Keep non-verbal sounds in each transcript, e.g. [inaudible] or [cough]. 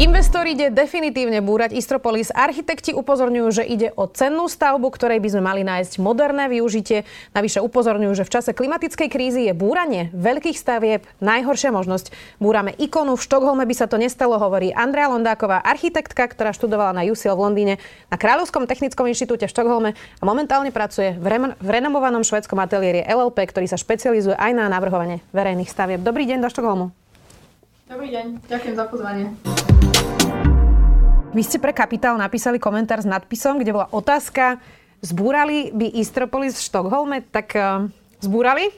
Investor ide definitívne búrať Istropolis. Architekti upozorňujú, že ide o cennú stavbu, ktorej by sme mali nájsť moderné využitie. Navyše upozorňujú, že v čase klimatickej krízy je búranie veľkých stavieb najhoršia možnosť. Búrame ikonu, v Štokholme by sa to nestalo, hovorí Andrea Londáková, architektka, ktorá študovala na UCL v Londýne, na Kráľovskom technickom inštitúte v Štokholme a momentálne pracuje v, rem- v renovovanom švedskom ateliéri LLP, ktorý sa špecializuje aj na navrhovanie verejných stavieb. Dobrý deň do Štokholmu. Dobrý deň, ďakujem za pozvanie. Vy ste pre Kapitál napísali komentár s nadpisom, kde bola otázka, zbúrali by Istropolis v Štokholme, tak uh, zbúrali?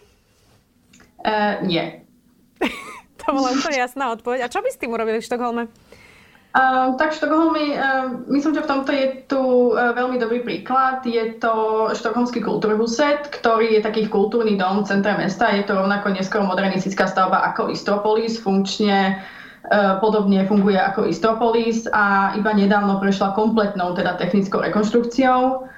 Uh, nie. [laughs] to bola úplne jasná odpoveď. A čo by s tým urobili v Štokholme? Uh, tak Štokholmy, uh, myslím, že v tomto je tu uh, veľmi dobrý príklad. Je to štokholmský kultúrhuset, ktorý je taký kultúrny dom v centre mesta. Je to rovnako neskoro modernistická stavba ako Istropolis, funkčne E, podobne funguje ako Istropolis a iba nedávno prešla kompletnou teda technickou rekonštrukciou.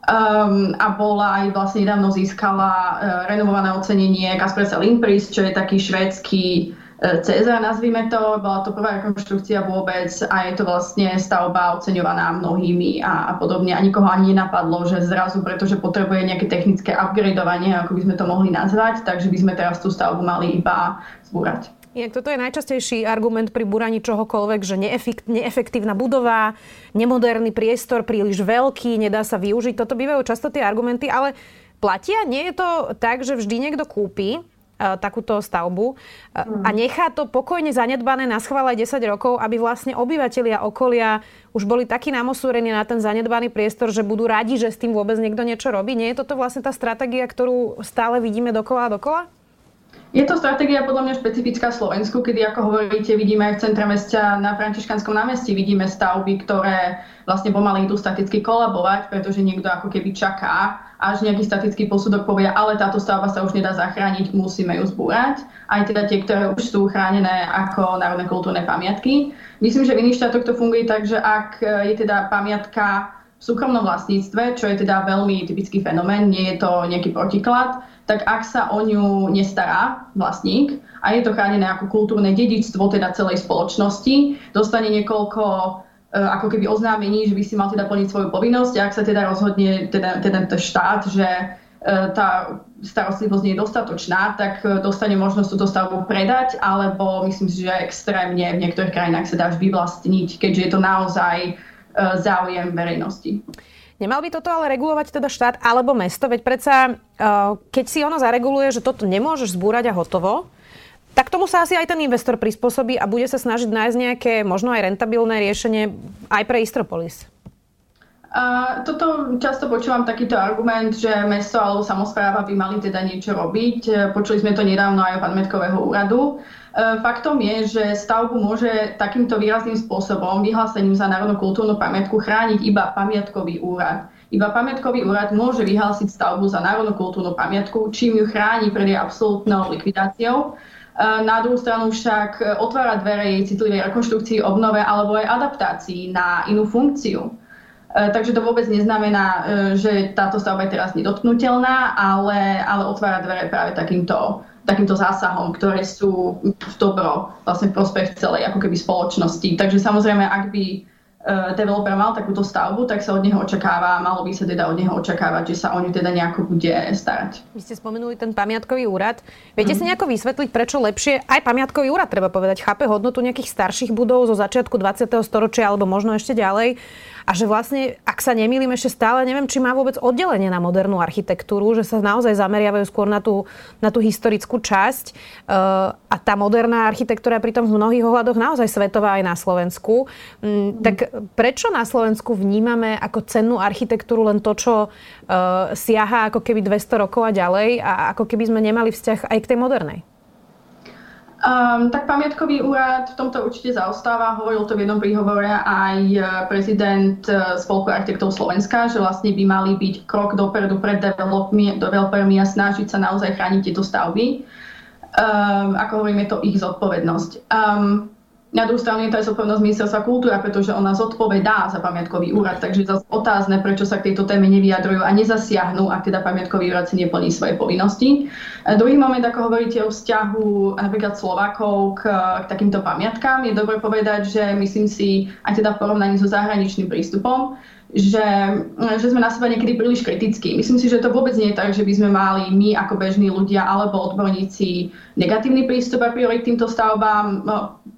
Um, a bola aj vlastne nedávno získala uh, renovované ocenenie Kaspersa Limpris, čo je taký švédsky Cezar, nazvime to. Bola to prvá rekonštrukcia vôbec a je to vlastne stavba oceňovaná mnohými a, a podobne. A nikoho ani nenapadlo, že zrazu, pretože potrebuje nejaké technické upgradeovanie, ako by sme to mohli nazvať, takže by sme teraz tú stavbu mali iba zbúrať. Inak toto je najčastejší argument pri buraní čohokoľvek, že neefektívna budova, nemoderný priestor, príliš veľký, nedá sa využiť. Toto bývajú často tie argumenty, ale platia? Nie je to tak, že vždy niekto kúpi takúto stavbu a mhm. nechá to pokojne zanedbané na schvále 10 rokov, aby vlastne obyvateľia okolia už boli takí namosúrení na ten zanedbaný priestor, že budú radi, že s tým vôbec niekto niečo robí. Nie je toto vlastne tá stratégia, ktorú stále vidíme dokola a dokola? Je to stratégia podľa mňa špecifická Slovensku, kedy ako hovoríte, vidíme aj v centre mesta na Františkanskom námestí, vidíme stavby, ktoré vlastne pomaly idú staticky kolabovať, pretože niekto ako keby čaká, až nejaký statický posudok povie, ale táto stavba sa už nedá zachrániť, musíme ju zbúrať. Aj teda tie, ktoré už sú chránené ako národné kultúrne pamiatky. Myslím, že v iných štátoch to funguje tak, že ak je teda pamiatka v súkromnom vlastníctve, čo je teda veľmi typický fenomén, nie je to nejaký protiklad, tak ak sa o ňu nestará vlastník a je to chránené ako kultúrne dedičstvo teda celej spoločnosti, dostane niekoľko e, ako keby oznámení, že by si mal teda plniť svoju povinnosť ak sa teda rozhodne teda, teda štát, že e, tá starostlivosť nie je dostatočná, tak e, dostane možnosť túto stavbu predať, alebo myslím si, že extrémne v niektorých krajinách sa dá až vyvlastniť, keďže je to naozaj záujem verejnosti. Nemal by toto ale regulovať teda štát alebo mesto? Veď predsa, keď si ono zareguluje, že toto nemôžeš zbúrať a hotovo, tak tomu sa asi aj ten investor prispôsobí a bude sa snažiť nájsť nejaké možno aj rentabilné riešenie aj pre Istropolis. A toto často počúvam takýto argument, že mesto alebo samozpráva by mali teda niečo robiť. Počuli sme to nedávno aj od pamätkového úradu. E, faktom je, že stavbu môže takýmto výrazným spôsobom, vyhlásením za národnú kultúrnu pamiatku, chrániť iba pamiatkový úrad. Iba pamiatkový úrad môže vyhlásiť stavbu za národnú kultúrnu pamiatku, čím ju chráni pred jej absolútnou likvidáciou. E, na druhú stranu však otvára dvere jej citlivej rekonštrukcii, obnove alebo aj adaptácii na inú funkciu. E, takže to vôbec neznamená, že táto stavba je teraz nedotknutelná, ale, ale otvára dvere práve takýmto takýmto zásahom, ktoré sú v dobro, vlastne v prospech celej ako keby spoločnosti. Takže samozrejme, ak by developer mal takúto stavbu, tak sa od neho očakáva, malo by sa teda od neho očakávať, že sa o ňu teda nejako bude starať. Vy ste spomenuli ten pamiatkový úrad. Viete mm-hmm. si nejako vysvetliť, prečo lepšie aj pamiatkový úrad, treba povedať, chápe hodnotu nejakých starších budov zo začiatku 20. storočia alebo možno ešte ďalej a že vlastne, ak sa nemýlim, ešte stále neviem, či má vôbec oddelenie na modernú architektúru, že sa naozaj zameriavajú skôr na tú, na tú historickú časť. Uh, a tá moderná architektúra pritom v mnohých ohľadoch naozaj svetová aj na Slovensku. Mm, tak prečo na Slovensku vnímame ako cennú architektúru len to, čo uh, siaha ako keby 200 rokov a ďalej a ako keby sme nemali vzťah aj k tej modernej? Um, tak pamiatkový úrad v tomto určite zaostáva. Hovoril to v jednom príhovore aj e, prezident e, Spolku architektov Slovenska, že vlastne by mali byť krok dopredu pred developermi a snažiť sa naozaj chrániť tieto stavby. Um, ako hovorím, je to ich zodpovednosť. Um, Na druhú stranu je to aj zodpovednosť ministerstva kultúra, pretože ona zodpovedá za pamiatkový úrad, takže zase otázne, prečo sa k tejto téme nevyjadrujú a nezasiahnu, ak teda pamiatkový úrad si neplní svoje povinnosti. A druhý moment, ako hovoríte o vzťahu napríklad Slovakov k, k takýmto pamiatkám, je dobre povedať, že myslím si, aj teda v porovnaní so zahraničným prístupom, že, že sme na seba niekedy príliš kritickí. Myslím si, že to vôbec nie je tak, že by sme mali my ako bežní ľudia alebo odborníci negatívny prístup a priori k týmto stavbám.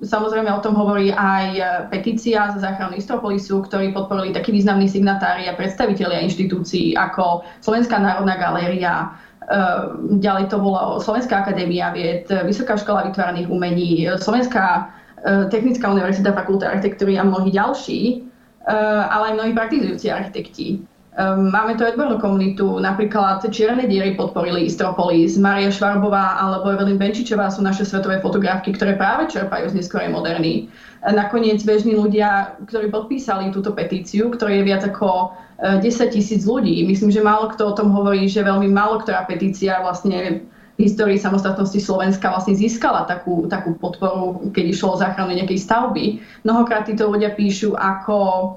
Samozrejme o tom hovorí aj petícia za záchranu Istropolisu, ktorí podporili takí významní signatári a predstavitelia inštitúcií ako Slovenská národná galéria, ehm, ďalej to bola Slovenská akadémia vied, Vysoká škola vytváraných umení, Slovenská ehm, technická univerzita fakulta architektúry a mnohí ďalší. Ale aj mnohí praktizujúci architekti. Ehm, máme tu odbornú komunitu, napríklad Čierne diery podporili Istropolis, Maria Švarbová alebo Evelyn Benčičová sú naše svetové fotografky, ktoré práve čerpajú z neskorej moderny. Nakoniec bežní ľudia, ktorí podpísali túto petíciu, ktorý je viac ako 10 eh, tisíc ľudí. Myslím, že málo kto o tom hovorí, že veľmi málo ktorá petícia vlastne v histórii samostatnosti Slovenska vlastne získala takú, takú podporu, keď išlo o záchranu nejakej stavby. Mnohokrát títo ľudia píšu, ako,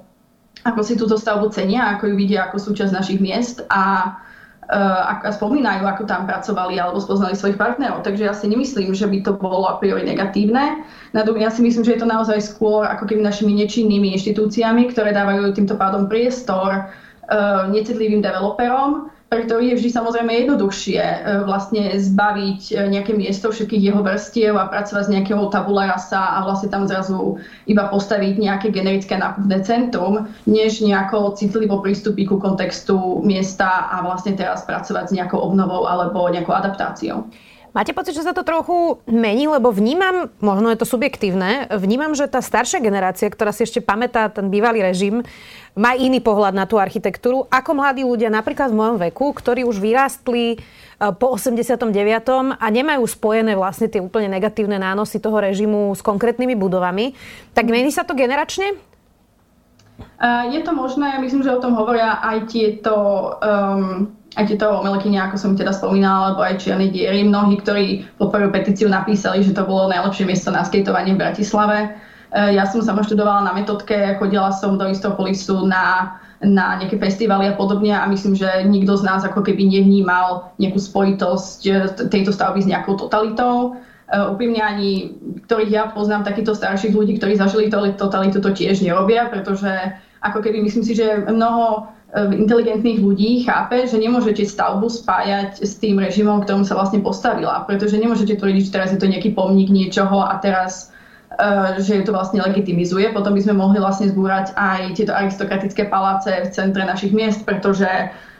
ako si túto stavbu cenia, ako ju vidia ako súčasť našich miest a, a, a spomínajú, ako tam pracovali alebo spoznali svojich partnerov. Takže ja si nemyslím, že by to bolo a priori negatívne. Ja si myslím, že je to naozaj skôr ako keby našimi nečinnými inštitúciami, ktoré dávajú týmto pádom priestor uh, necitlivým developerom, pre ktorý je vždy samozrejme jednoduchšie e, vlastne zbaviť e, nejaké miesto všetkých jeho vrstiev a pracovať z nejakého tabula rasa a vlastne tam zrazu iba postaviť nejaké generické nákupné centrum, než nejako citlivo prístupí ku kontextu miesta a vlastne teraz pracovať s nejakou obnovou alebo nejakou adaptáciou. Máte pocit, že sa to trochu mení, lebo vnímam, možno je to subjektívne, vnímam, že tá staršia generácia, ktorá si ešte pamätá ten bývalý režim, má iný pohľad na tú architektúru, ako mladí ľudia napríklad v mojom veku, ktorí už vyrástli e, po 89. a nemajú spojené vlastne tie úplne negatívne nánosy toho režimu s konkrétnymi budovami. Tak mení sa to generačne? Je to možné, myslím, že o tom hovoria aj tieto um, aj tieto umelkyne, ako som teda spomínala, alebo aj čierne diery. Mnohí, ktorí podporujú petíciu, napísali, že to bolo najlepšie miesto na skateovanie v Bratislave. E, ja som sama študovala na metodke, chodila som do Istopolisu na, na nejaké festivaly a podobne a myslím, že nikto z nás ako keby nevnímal nejakú spojitosť e, tejto stavby s nejakou totalitou. Uh, úprimne ani, ktorých ja poznám, takýchto starších ľudí, ktorí zažili totalitu, to tiež nerobia, pretože ako keby myslím si, že mnoho inteligentných ľudí chápe, že nemôžete stavbu spájať s tým režimom, ktorom sa vlastne postavila. Pretože nemôžete tvrdiť, že teraz je to nejaký pomník niečoho a teraz uh, že ju to vlastne legitimizuje. Potom by sme mohli vlastne zbúrať aj tieto aristokratické paláce v centre našich miest, pretože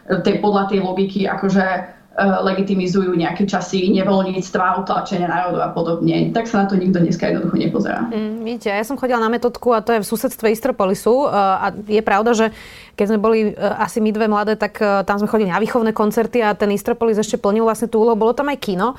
tej, podľa tej logiky akože legitimizujú nejaké časy nevoľníctva, utlačenia národu a podobne. Tak sa na to nikto dneska jednoducho nepozerá. Mm, vidíte, ja som chodila na metodku a to je v susedstve Istropolisu eh, a je pravda, že keď sme boli eh, asi my dve mladé, tak tam sme chodili na výchovné koncerty a ten Istropolis ešte plnil vlastne tú úlohu. Bolo tam aj kino.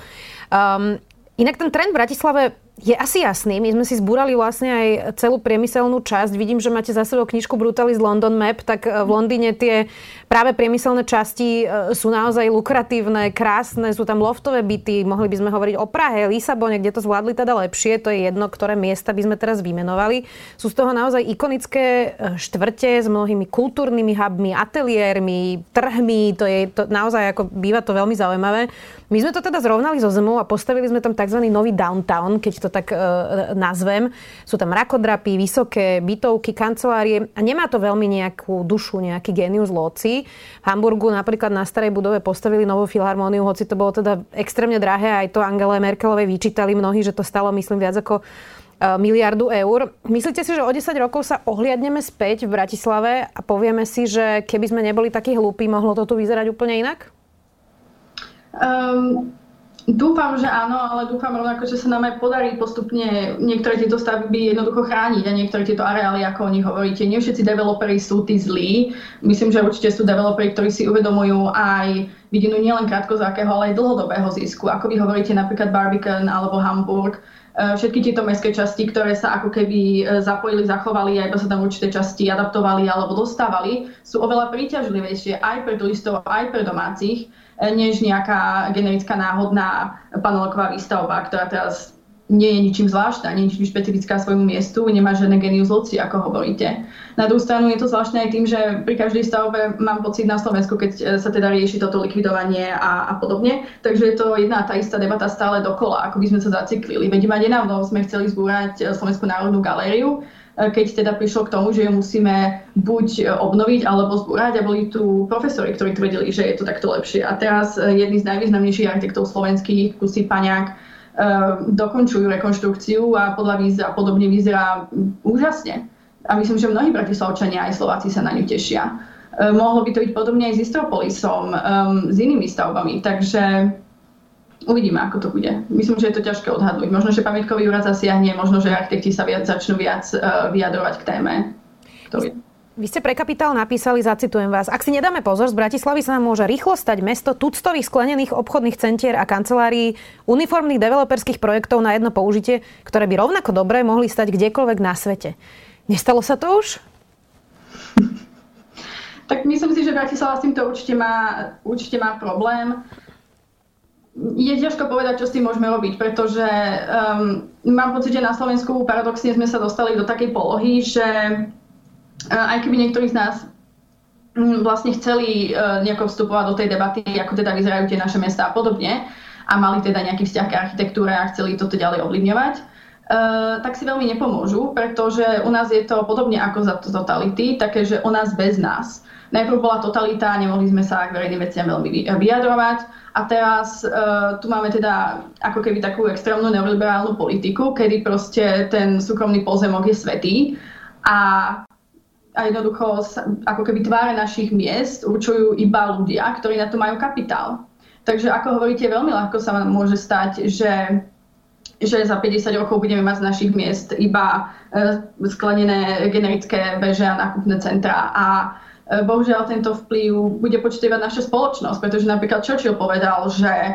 Um, inak ten trend v Bratislave je asi jasný. My sme si zbúrali vlastne aj celú priemyselnú časť. Vidím, že máte za sebou knižku Brutalis London Map, tak e, v Londýne tie práve priemyselné časti e, sú naozaj lukratívne, krásne, sú tam loftové byty, mohli by sme hovoriť o Prahe, Lisabone, kde to zvládli teda lepšie, to je jedno, ktoré miesta by sme teraz vymenovali. Sú z toho naozaj ikonické e, štvrte s mnohými kultúrnymi hubmi, ateliérmi, trhmi, to je to, naozaj ako býva to veľmi zaujímavé. My sme to teda zrovnali zo zemou a postavili sme tam tzv. nový downtown, keď to tak e, nazvem. Sú tam rakodrapy, vysoké bytovky, kancelárie a nemá to veľmi nejakú dušu, nejaký genius loci. V Hamburgu napríklad na starej budove postavili novú filharmóniu, hoci to bolo teda extrémne drahé, aj to Angele Merkelovej vyčítali mnohí, že to stalo myslím viac ako e, miliardu eur. Myslíte si, že o 10 rokov sa ohliadneme späť v Bratislave a povieme si, že keby sme neboli takí hlúpi, mohlo to tu vyzerať úplne inak? Um, Dúfam, že áno, ale dúfam rovnako, že sa nám aj podarí postupne niektoré tieto stavby jednoducho chrániť a niektoré tieto areály, ako o nich hovoríte. Nie všetci developeri sú tí zlí. Myslím, že určite sú developeri, ktorí si uvedomujú aj vidinu nielen krátkozrakého, ale aj dlhodobého zisku. Ako vy hovoríte napríklad Barbican alebo Hamburg, e, všetky tieto mestské časti, ktoré sa ako keby e, zapojili, zachovali a sa tam určité časti adaptovali alebo dostávali, sú oveľa príťažlivejšie aj pre turistov, aj pre domácich než nejaká generická náhodná paneloková výstavba, ktorá teraz nie je ničím zvláštna, nie je ničím špecifická svojmu miestu, nemá žiadne genius loci, ako hovoríte. Na druhú stranu je to zvláštne aj tým, že pri každej stavbe mám pocit na Slovensku, keď e, sa teda rieši toto likvidovanie a, a podobne, takže je to jedna tá istá debata stále dokola, ako by sme sa zaciklili. Veď iba nedávno sme chceli zbúrať e, Slovenskú národnú galériu, keď teda prišlo k tomu, že ju musíme buď obnoviť alebo zbúrať a boli tu profesori, ktorí tvrdili, že je to takto lepšie. A teraz jedný z najvýznamnejších architektov slovenských, Kusy Paňák, dokončujú rekonštrukciu a podľa víza a podobne vyzerá úžasne. A myslím, že mnohí bratislavčania aj Slováci sa na ňu tešia. Mohlo by to byť podobne aj s Istropolisom, s inými stavbami, takže uvidíme, ako to bude. Myslím, že je to ťažké odhadnúť. Možno, že pamätkový úrad zasiahne, možno, že architekti sa viac, začnú viac uh, vyjadrovať k téme. To je. Vy ste pre Kapitál napísali, zacitujem vás, ak si nedáme pozor, z Bratislavy sa nám môže rýchlo stať mesto tuctových sklenených obchodných centier a kancelárií, uniformných developerských projektov na jedno použitie, ktoré by rovnako dobre mohli stať kdekoľvek na svete. Nestalo sa to už? [laughs] Tak myslím si, že Bratislava s týmto určite má, určite má problém. Je ťažko povedať, čo s tým môžeme robiť, pretože um, mám pocit, že na Slovensku paradoxne sme sa dostali do takej polohy, že aj keby niektorí z nás mm, vlastne chceli e, nejako vstupovať do tej debaty, ako teda vyzerajú tie naše mesta a podobne, a mali teda nejaký vzťah k architektúre a chceli toto ďalej ovlivňovať, Uh, tak si veľmi nepomôžu, pretože u nás je to podobne ako za totality, také, že o nás bez nás. Najprv bola totalita, nemohli sme sa k verejným veciam veľmi vyjadrovať a teraz uh, tu máme teda ako keby takú extrémnu neoliberálnu politiku, kedy proste ten súkromný pozemok je svetý a a jednoducho ako keby tváre našich miest určujú iba ľudia, ktorí na to majú kapitál. Takže ako hovoríte, veľmi ľahko sa môže stať, že, že za 50 rokov budeme mať z našich miest iba e, sklenené generické veže a nákupné centra a e, bohužiaľ tento vplyv bude počítať naša spoločnosť, pretože napríklad Churchill povedal, že e,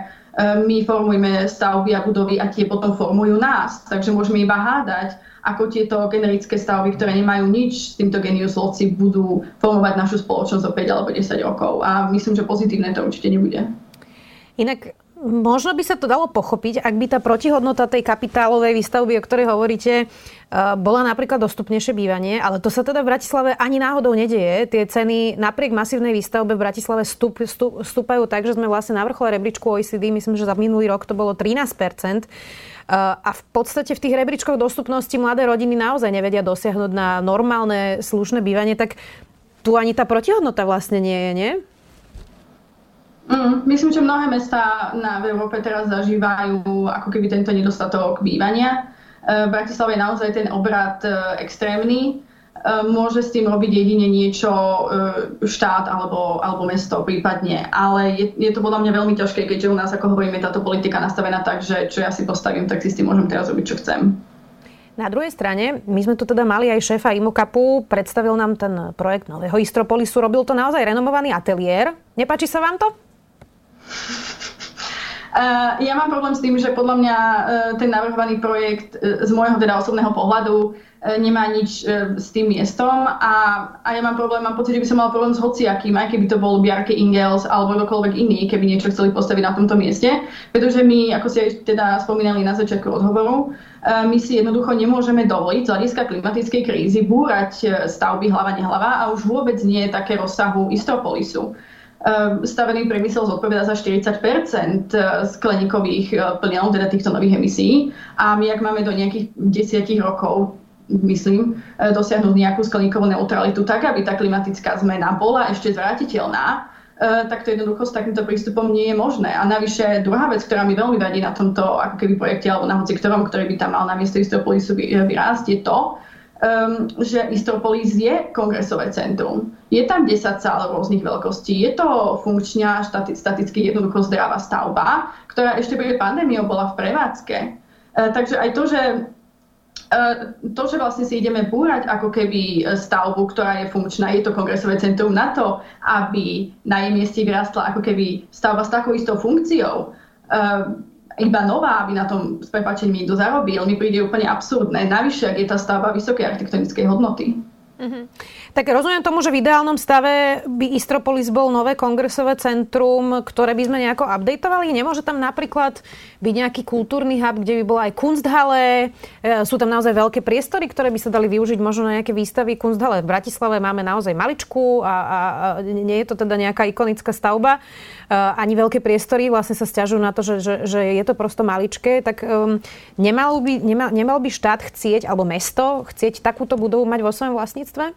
my formujeme stavby a budovy a tie potom formujú nás. Takže môžeme iba hádať, ako tieto generické stavby, ktoré nemajú nič s týmto genius loci, budú formovať našu spoločnosť o 5 alebo 10 rokov. A myslím, že pozitívne to určite nebude. Inak Možno by sa to dalo pochopiť, ak by tá protihodnota tej kapitálovej výstavby, o ktorej hovoríte, e, bola napríklad dostupnejšie bývanie, ale to sa teda v Bratislave ani náhodou nedieje. Tie ceny napriek masívnej výstavbe v Bratislave stup, stup, stúpajú tak, že sme vlastne na vrchole rebríčku OECD, myslím, že za minulý rok to bolo 13% a v podstate v tých rebríčkoch dostupnosti mladé rodiny naozaj nevedia dosiahnuť na normálne slušné bývanie, tak tu ani tá protihodnota vlastne nie je, nie? Mm, myslím, že mnohé mesta na, Európe teraz zažívajú ako keby tento nedostatok bývania. E, v Bratislave je naozaj ten obrad e, extrémny. E, môže s tým robiť jedine niečo štát alebo, alebo mesto prípadne. Ale je, je to podľa mňa veľmi ťažké, keďže u nás, ako hovoríme, táto politika nastavená tak, že čo ja si postavím, tak si s tým môžem teraz robiť, čo chcem. Na druhej strane, my sme tu teda mali aj šéfa Imokapu, predstavil nám ten projekt nového Istropolisu, robil to naozaj renomovaný ateliér. Nepáči sa vám to? Uh, ja mám problém s tým, že podľa mňa uh, ten navrhovaný projekt uh, z môjho teda osobného pohľadu nemá nič s tým miestom a, a ja mám problém, mám pocit, že by som mal problém s hociakým, aj keby to bol Bjarke Ingels alebo kdokoľvek iný, keby niečo chceli postaviť na tomto mieste, pretože my, ako ste teda spomínali na začiatku rozhovoru, e, my si jednoducho nemôžeme dovoliť z hľadiska klimatickej krízy búrať stavby hlava nehlava a už vôbec nie také rozsahu Istropolisu stavený priemysel zodpoveda za 40% skleníkových plynov, teda týchto nových emisí. A my, ak máme do nejakých desiatich rokov myslím, e, dosiahnuť nejakú skleníkovú neutralitu tak, aby tá klimatická zmena bola ešte zvratiteľná, e, tak to jednoducho s takýmto prístupom nie je možné. A navyše druhá vec, ktorá mi veľmi vadí na tomto ako keby projekte alebo na hoci ktorom, ktorý by tam mal na miesto Istropolisu e, vyrásť, je to, um, že Istropolis je kongresové centrum. Je tam 10 sál rôznych veľkostí. Je to funkčná, štati- staticky jednoducho zdravá stavba, ktorá ešte pred pandémiou bola v prevádzke. Uh, takže aj to, že E, to, že vlastne si ideme búrať ako keby stavbu, ktorá je funkčná, je to kongresové centrum na to, aby na jej mieste vyrastla ako keby stavba s takou istou funkciou, iba nová, aby na tom s prepačením niekto zarobil, mi príde úplne absurdné. Navyše, ak je tá stavba vysokej architektonickej hodnoty. Uh-huh. Tak rozumiem tomu, že v ideálnom stave by Istropolis bol nové kongresové centrum, ktoré by sme nejako updateovali. Nemôže tam napríklad byť nejaký kultúrny hub, kde by bola aj Kunsthalle. E, sú tam naozaj veľké priestory, ktoré by sa dali využiť možno na nejaké výstavy Kunsthalle. V Bratislave máme naozaj maličku a, a, a nie je to teda nejaká ikonická stavba. E, ani veľké priestory vlastne sa stiažujú na to, že, že, že je to prosto maličké. Tak um, nemal, by, nemal, nemal by štát chcieť, alebo mesto chcieť takúto budovu mať vo svojom vlastníctve?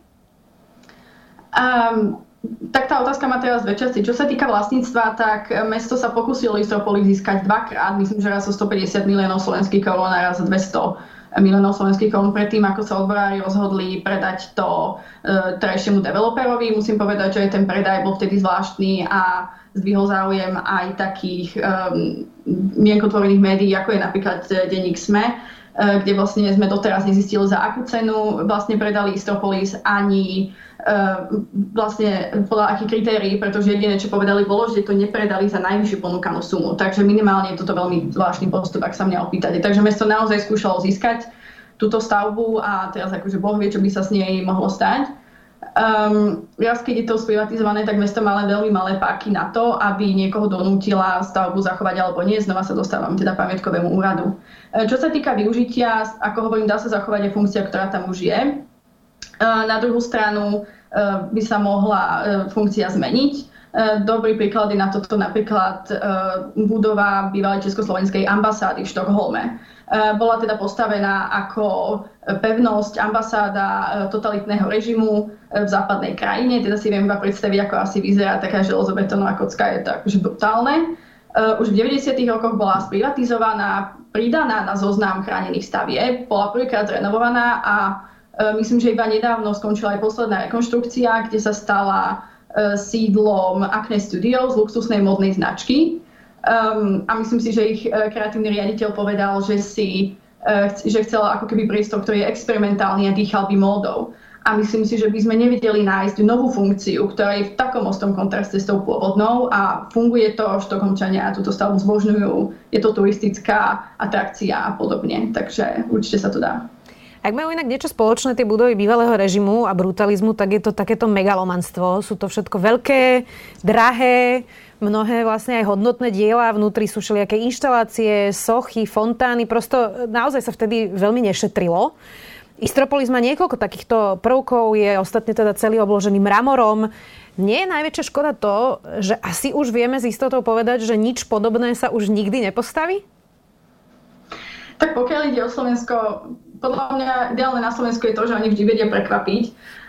Um, tak tá otázka má teraz dve časti. Čo sa týka vlastníctva, tak mesto sa pokusilo Istropolis získať dvakrát. Myslím, že raz o 150 miliónov slovenských korún a raz 200 miliónov slovenských korún predtým, ako sa odborári rozhodli predať to e, terajšiemu developerovi. Musím povedať, že ten predaj bol vtedy zvláštny a zdvihol záujem aj takých um, mienkotvorených médií, ako je napríklad denník SME Eh, kde vlastne sme doteraz nezistili, za akú cenu vlastne predali Istropolis ani eh, vlastne podľa akých kritérií, pretože jediné, čo povedali, bolo, že to nepredali za najvyššiu ponúkanú sumu. Takže minimálne je toto veľmi zvláštny postup, ak sa mňa opýtate. Takže mesto naozaj skúšalo získať túto stavbu a teraz akože Boh vie, čo by sa s nej mohlo stať. Um, raz, keď je to sprivatizované, tak mesto má len veľmi malé páky na to, aby niekoho donútila stavbu zachovať alebo nie. Znova sa dostávam teda pamätkovému úradu. E, čo sa týka využitia, ako hovorím, dá sa zachovať aj funkcia, ktorá tam už je. E, na druhú stranu e, by sa mohla funkcia zmeniť. Dobrý príklad je na toto napríklad budova bývalej Československej ambasády v Štokholme. Bola teda postavená ako pevnosť ambasáda totalitného režimu v západnej krajine. Teda si viem iba predstaviť, ako asi vyzerá taká železobetónová kocka. Je to akože brutálne. Už v 90. rokoch bola sprivatizovaná, pridaná na zoznam chránených stavieb, bola prvýkrát zrenovovaná a myslím, že iba nedávno skončila aj posledná rekonštrukcia, kde sa stala E, sídlom Acne Studio z luxusnej modnej značky. Um, a myslím si, že ich e, kreatívny riaditeľ povedal, že si uh, že chcel ako keby priestor, ktorý je experimentálny a dýchal by módou. A myslím si, že by sme nevedeli nájsť novú funkciu, ktorá je v takom ostom kontraste s tou pôvodnou a funguje to, štokholmčania túto stavbu zbožňujú, je to turistická atrakcia a podobne. Takže určite sa to dá. Ak majú inak niečo spoločné tie budovy bývalého režimu a brutalizmu, tak je to takéto megalomanstvo. Sú to všetko veľké, drahé, mnohé vlastne aj hodnotné diela. Vnútri sú všelijaké inštalácie, sochy, fontány. Prosto naozaj sa vtedy veľmi nešetrilo. Istropolis má niekoľko takýchto prvkov, je ostatne teda celý obložený mramorom. Nie je najväčšia škoda to, že asi už vieme s istotou povedať, že nič podobné sa už nikdy nepostaví? Tak pokiaľ ide o Slovensko, podľa mňa ideálne na Slovensku je to, že oni vždy vedia prekvapiť.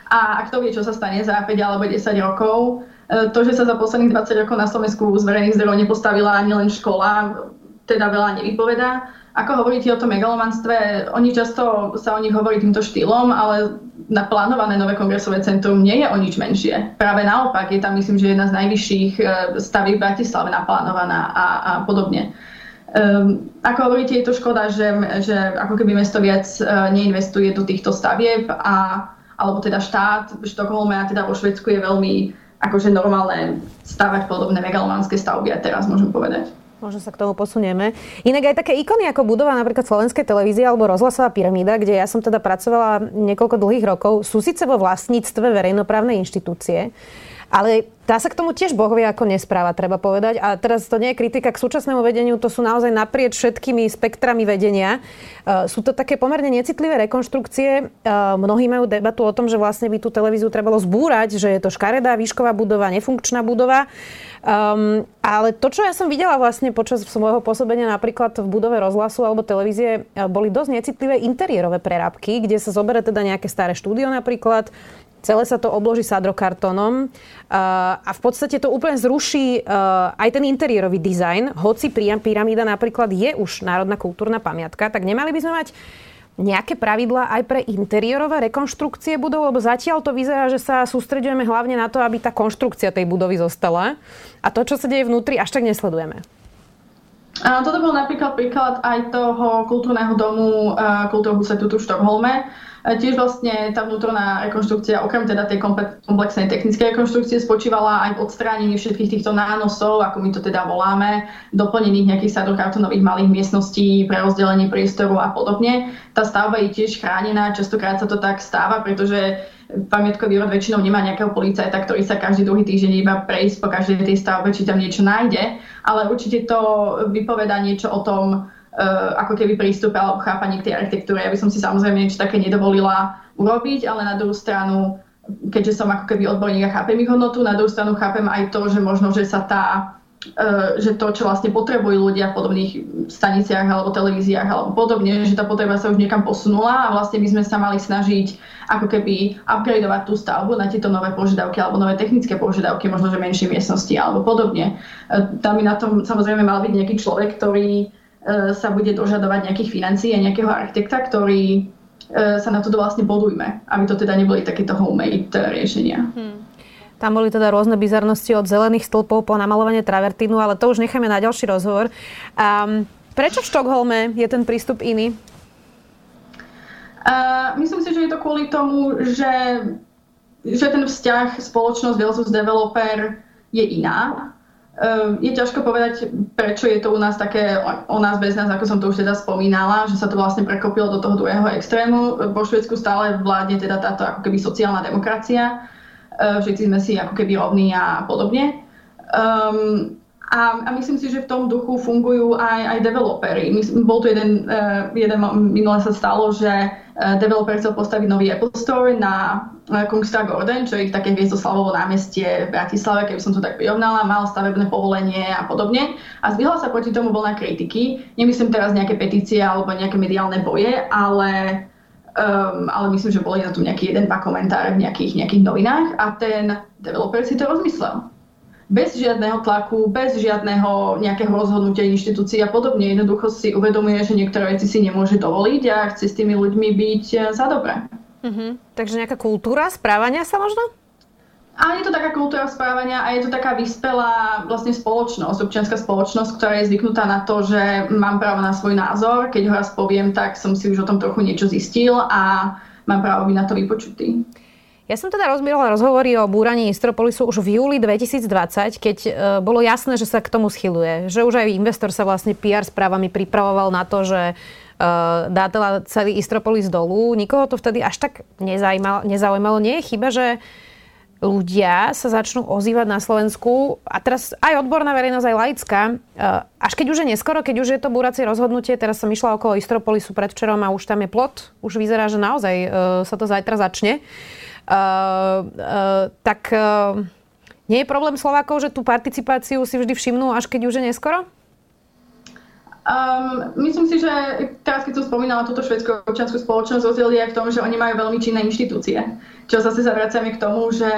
A ak to vie, čo sa stane za 5 alebo 10 rokov, to, že sa za posledných 20 rokov na Slovensku z verejných zdrojov nepostavila ani len škola, teda veľa nevypovedá. Ako hovoríte o tom megalomanstve, oni často sa o nich hovorí týmto štýlom, ale na plánované nové kongresové centrum nie je o nič menšie. Práve naopak, je tam myslím, že jedna z najvyšších e, staví v Bratislave naplánovaná a, a podobne. Um, ako hovoríte, je to škoda, že, že ako keby mesto viac neinvestuje do týchto stavieb, a, alebo teda štát v Štokholme a teda vo Švedsku je veľmi akože normálne stavať podobné megalomanské stavby a teraz môžem povedať. Možno sa k tomu posunieme. Inak aj také ikony ako budova napríklad Slovenskej televízie alebo rozhlasová pyramída, kde ja som teda pracovala niekoľko dlhých rokov, sú síce vo vlastníctve verejnoprávnej inštitúcie, ale Dá sa k tomu tiež Boh vie, ako nespráva, treba povedať. A teraz to nie je kritika k súčasnému vedeniu, to sú naozaj naprieč všetkými spektrami vedenia. Uh, sú to také pomerne necitlivé rekonštrukcie. Uh, mnohí majú debatu o tom, že vlastne by tú televíziu trebalo zbúrať, že je to škaredá výšková budova, nefunkčná budova. Um, ale to, čo ja som videla vlastne počas svojho pôsobenia napríklad v budove rozhlasu alebo televízie, boli dosť necitlivé interiérové prerábky, kde sa zoberie teda nejaké staré štúdio napríklad, Celé sa to obloží sadrokartónom a v podstate to úplne zruší aj ten interiérový dizajn. Hoci pyramída napríklad je už národná kultúrna pamiatka, tak nemali by sme mať nejaké pravidlá aj pre interiérové rekonštrukcie budov, lebo zatiaľ to vyzerá, že sa sústredujeme hlavne na to, aby tá konštrukcia tej budovy zostala a to, čo sa deje vnútri, až tak nesledujeme. A toto bol napríklad príklad aj toho kultúrneho domu uh, Kultúrneho v Štokholme, Tiež vlastne tá vnútorná rekonštrukcia, okrem teda tej komplexnej technickej rekonštrukcie, spočívala aj v odstránení všetkých týchto nánosov, ako my to teda voláme, doplnených nejakých sadrokartonových malých miestností pre rozdelenie priestoru a podobne. Tá stavba je tiež chránená, častokrát sa to tak stáva, pretože Pamiatkový rod väčšinou nemá nejakého policajta, ktorý sa každý druhý týždeň iba prejsť po každej tej stavbe, či tam niečo nájde, ale určite to vypoveda niečo o tom, ako keby prístup alebo chápaní k tej architektúre. Ja by som si samozrejme niečo také nedovolila urobiť, ale na druhú stranu, keďže som ako keby odborník a chápem ich hodnotu, na druhú stranu chápem aj to, že možno, že sa tá E, že to, čo vlastne potrebujú ľudia v podobných staniciach alebo televíziách alebo podobne, že tá potreba sa už niekam posunula a vlastne by sme sa mali snažiť ako keby upgradeovať tú stavbu na tieto nové požiadavky alebo nové technické požiadavky, možno že menšie miestnosti alebo podobne. E, tam by na tom samozrejme mal byť nejaký človek, ktorý sa bude dožadovať nejakých financií a nejakého architekta, ktorý sa na to vlastne bodujme, aby to teda neboli takéto homemade riešenia. Hmm. Tam boli teda rôzne bizarnosti od zelených stĺpov po namalovanie travertínu, ale to už necháme na ďalší rozhovor. Um, prečo v Štokholme je ten prístup iný? Uh, myslím si, že je to kvôli tomu, že, že ten vzťah spoločnosť versus developer je iná. Uh, je ťažko povedať, prečo je to u nás také o nás bez nás, ako som to už teda spomínala, že sa to vlastne prekopilo do toho druhého extrému. Vo Švedsku stále vládne teda táto ako keby sociálna demokracia Eh, všetci sme si ako keby rovní a podobne. Um, a, a myslím si, že v tom duchu fungujú aj, aj developery. Bol tu jeden, uh, jeden minule sa stalo, že uh, developer chcel postaviť nový Apple Store na uh, Kungstra Gordon, čo je také Hviezdoslavovo námestie v Bratislave, keby som to tak prirovnala, mal stavebné povolenie a podobne. A zdvihla sa proti tomu vlna kritiky. Nemyslím teraz nejaké petície alebo nejaké mediálne boje, ale Um, ale myslím, že boli na tom nejaký jeden, dva komentáre v nejakých, nejakých novinách a ten developer si to rozmyslel. Bez žiadneho tlaku, bez žiadneho nejakého rozhodnutia inštitúcií a podobne. Jednoducho si uvedomuje, že niektoré veci si nemôže dovoliť a chce s tými ľuďmi byť eh, za dobré. Uh-huh. Takže nejaká kultúra správania sa možno? A je to taká kultúra správania a je to taká vyspelá vlastne spoločnosť, občianská spoločnosť, ktorá je zvyknutá na to, že mám právo na svoj názor. Keď ho raz poviem, tak som si už o tom trochu niečo zistil a mám právo byť na to vypočutý. Ja som teda rozbierala rozhovory o búraní Istropolisu už v júli 2020, keď e, bolo jasné, že sa k tomu schyluje. Že už aj investor sa vlastne PR správami pripravoval na to, že e, dá teda celý Istropolis dolu. Nikoho to vtedy až tak nezaujímalo. Nie je chyba, že ľudia sa začnú ozývať na Slovensku a teraz aj odborná verejnosť, aj laická, eh, až keď už je neskoro, keď už je to búracie rozhodnutie, teraz som išla okolo Istropolisu predvčerom a už tam je plot, už vyzerá, že naozaj sa to zajtra začne, tak uh, nie je problém Slovákov, že tú participáciu si vždy všimnú, až keď už je neskoro? Um, myslím si, že teraz, keď som spomínala túto švedskú občianskú spoločnosť, rozdiel je v tom, že oni majú veľmi činné inštitúcie. Čo zase sa k tomu, že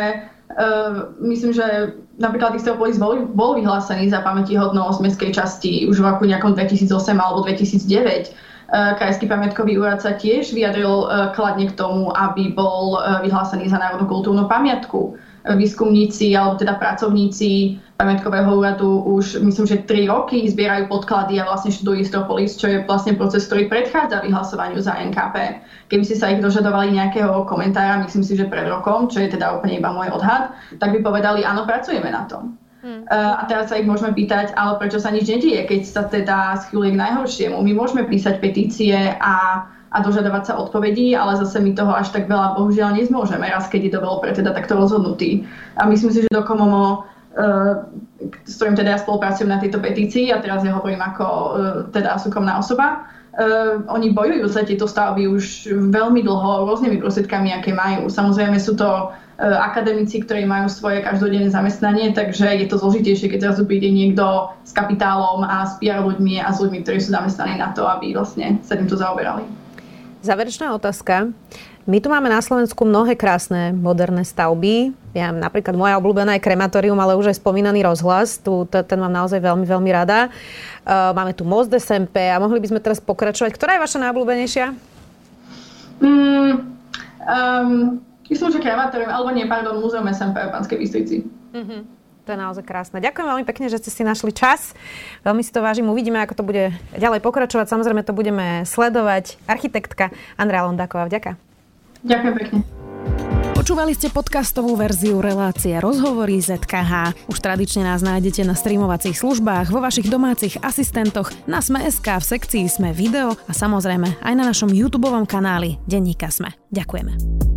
uh, myslím, že napríklad Istropolis bol, bol vyhlásený za pamätihodnosť mestskej časti už v roku nejakom 2008 alebo 2009. Uh, Krajský pamiatkový úrad sa tiež vyjadril uh, kladne k tomu, aby bol uh, vyhlásený za národnú kultúrnu pamiatku výskumníci alebo teda pracovníci pamiatkového úradu už myslím, že 3 roky zbierajú podklady a vlastne študujú Istropolis, čo je vlastne proces, ktorý predchádza vyhlasovaniu za NKP. Keby si sa ich dožadovali nejakého komentára, myslím si, že pred rokom, čo je teda úplne iba môj odhad, tak by povedali, áno, pracujeme na tom. Uh, a teraz sa ich môžeme pýtať, ale prečo sa nič nedieje, keď sa teda schyluje k najhoršiemu. My môžeme písať petície a a dožadovať sa odpovedí, ale zase my toho až tak veľa bohužiaľ nezmôžeme, raz keď je developer teda takto rozhodnutý. A myslím si, že do Komomo Uh, s ktorým teda ja spolupracujem na tejto petícii a teraz ja hovorím ako uh, teda súkromná osoba. Uh, oni bojujú za tieto stavby už veľmi dlho rôznymi prostriedkami, aké majú. Samozrejme sú to akademici, ktorí majú svoje každodenné zamestnanie, takže je to zložitejšie, keď zrazu príde niekto s kapitálom a s PR ľuďmi a s ľuďmi, ktorí sú zamestnaní na to, aby vlastne sa týmto zaoberali. Záverečná otázka. My tu máme na Slovensku mnohé krásne moderné stavby. Ja, napríklad moja obľúbená je krematórium, ale už aj spomínaný rozhlas. Tu, ten mám naozaj veľmi, veľmi rada. Uh, máme tu Most SMP a mohli by sme teraz pokračovať. Ktorá je vaša najobľúbenejšia? Mm, um, myslím, že krematórium, alebo nie, pardon, Múzeum SMP v Banskej Bystrici. Mm-hmm. To je naozaj krásne. Ďakujem veľmi pekne, že ste si našli čas. Veľmi si to vážim. Uvidíme, ako to bude ďalej pokračovať. Samozrejme to budeme sledovať. Architektka Andrea Londáková. Vďaka. Ďakujem pekne. Počúvali ste podcastovú verziu relácie Rozhovory ZKH. Už tradične nás nájdete na streamovacích službách, vo vašich domácich asistentoch, na Sme.sk, v sekcii Sme video a samozrejme aj na našom YouTube kanáli Denníka Sme. Ďakujeme.